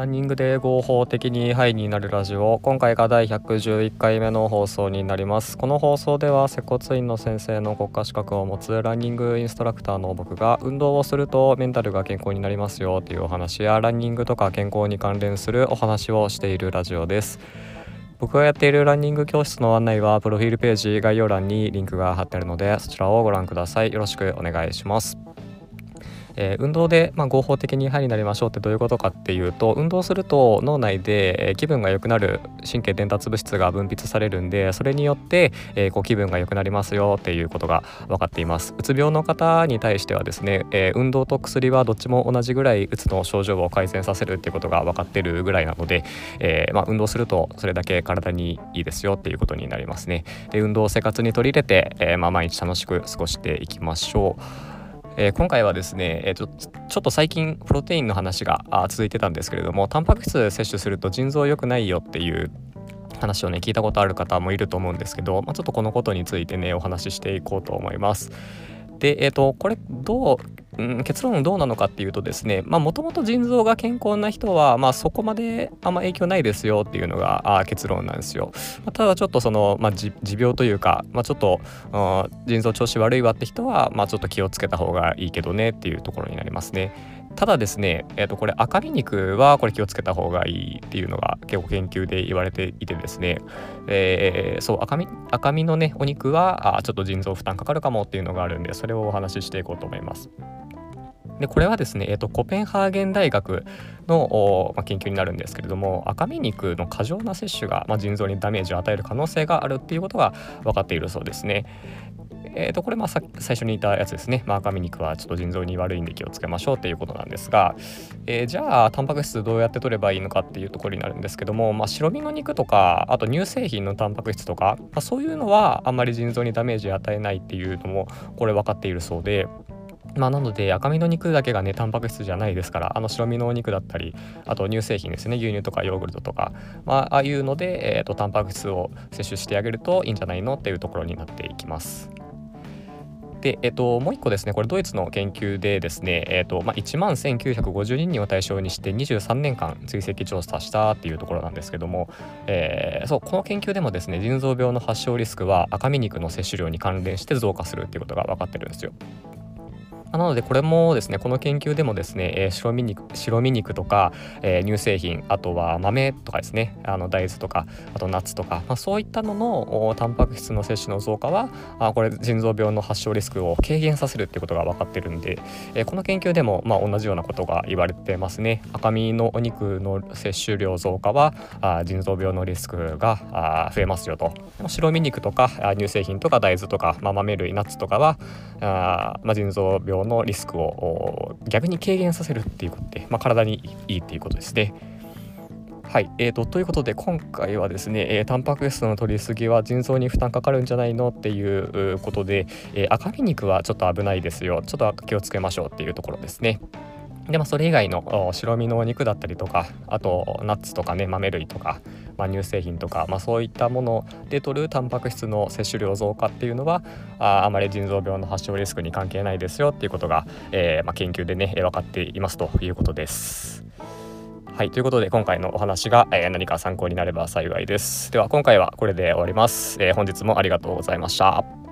ランニングで合法的にハイになるラジオ。今回が第111回目の放送になります。この放送では接骨院の先生の国家資格を持つランニングインストラクターの僕が運動をするとメンタルが健康になりますよというお話やランニングとか健康に関連するお話をしているラジオです。僕がやっているランニング教室の案内はプロフィールページ概要欄にリンクが貼ってあるのでそちらをご覧ください。よろしくお願いします。えー、運動で、まあ、合法的にハイになりましょうってどういうことかっていうと運動すると脳内で、え気分が良くなる神経伝達物質が分泌されるんでそれによって、えー、こう気分が良くなりますよっていうことが分かっています。うつ病の方に対してはですね、えー、運動と薬はどっちも同じぐらいうつの症状を改善させるっていうことが分かってるぐらいなので、えー、まあ、運動するとそれだけ体にいいですよっていうことになりますね。で運動を生活に取り入れて、えまあ、毎日楽しく過ごしていきましょう。えー、今回はですね、えーと、ちょっと最近プロテインの話が続いてたんですけれどもタンパク質摂取すると腎臓良くないよっていう話をね聞いたことある方もいると思うんですけど、まあ、ちょっとこのことについてねお話ししていこうと思います。で、えーと、これどううん、結論どうなのかっていうとですねもともと腎臓が健康な人は、まあ、そこまであんま影響ないですよっていうのがあ結論なんですよ、まあ、ただちょっとその、まあ、持病というか、まあ、ちょっと、うん、腎臓調子悪いわって人は、まあ、ちょっと気をつけた方がいいけどねっていうところになりますね。ただですね、えー、とこれ赤身肉はこれ気をつけた方がいいっていうのが結構研究で言われていてですね、えー、そう赤身赤身のねお肉はあちょっと腎臓負担かかるかもっていうのがあるんでそれをお話ししていこうと思います。でこれはですね、えーと、コペンハーゲン大学の、まあ、研究になるんですけれども赤身肉の過剰な摂取が、まあ、腎臓にダメージを与える可能性があるっていうことが分かっているそうですね。えー、とこれまあ最初に言ったやつですね、まあ、赤身肉はちょっと腎臓に悪いんで気をつけましょうっていうことなんですが、えー、じゃあタンパク質どうやって取ればいいのかっていうところになるんですけども、まあ、白身の肉とかあと乳製品のタンパク質とか、まあ、そういうのはあんまり腎臓にダメージ与えないっていうのもこれ分かっているそうで。まあ、なので赤身の肉だけがねタンパク質じゃないですからあの白身のお肉だったりあと乳製品ですね牛乳とかヨーグルトとか、まあ、ああいうので、えーと、タンパク質を摂取してあげるといいんじゃないのっていうところになっていきます。で、えっと、もう一個ですね、これドイツの研究でですね、えっと、まあ、1万1950人を対象にして23年間追跡調査したっていうところなんですけども、えー、そう、この研究でもですね、腎臓病の発症リスクは赤身肉の摂取量に関連して増加するっていうことが分かってるんですよ。なのでこれもですねこの研究でもですね、えー、白身肉白身肉とか、えー、乳製品あとは豆とかですねあの大豆とかあとナッツとか、まあ、そういったののタンパク質の摂取の増加はあこれ腎臓病の発症リスクを軽減させるっていうことが分かってるんで、えー、この研究でもまあ同じようなことが言われてますね。赤身のお肉の摂取量増加はあ腎臓病のリスクがあ増えますよと。白身肉とか乳製品とか大豆とか、まあ、豆類ナッツとかはあ、まあ、腎臓病のリスクを逆に軽減させるっていうことで、まあ、体にいいっていうことですね。はい、えーと、ということで今回はですね、えー、タンパク質の摂りすぎは腎臓に負担かかるんじゃないのっていうことで、えー、赤身肉はちょっと危ないですよちょっと気をつけましょうっていうところですね。でまあ、それ以外の白身のお肉だったりとかあとナッツとかね豆類とか、まあ、乳製品とか、まあ、そういったもので摂るタンパク質の摂取量増加っていうのはああまり腎臓病の発症リスクに関係ないですよっていうことが、えー、まあ、研究でね分かっていますということです。はいということで今回のお話が、えー、何か参考になれば幸いです。では今回はこれで終わります。えー、本日もありがとうございました。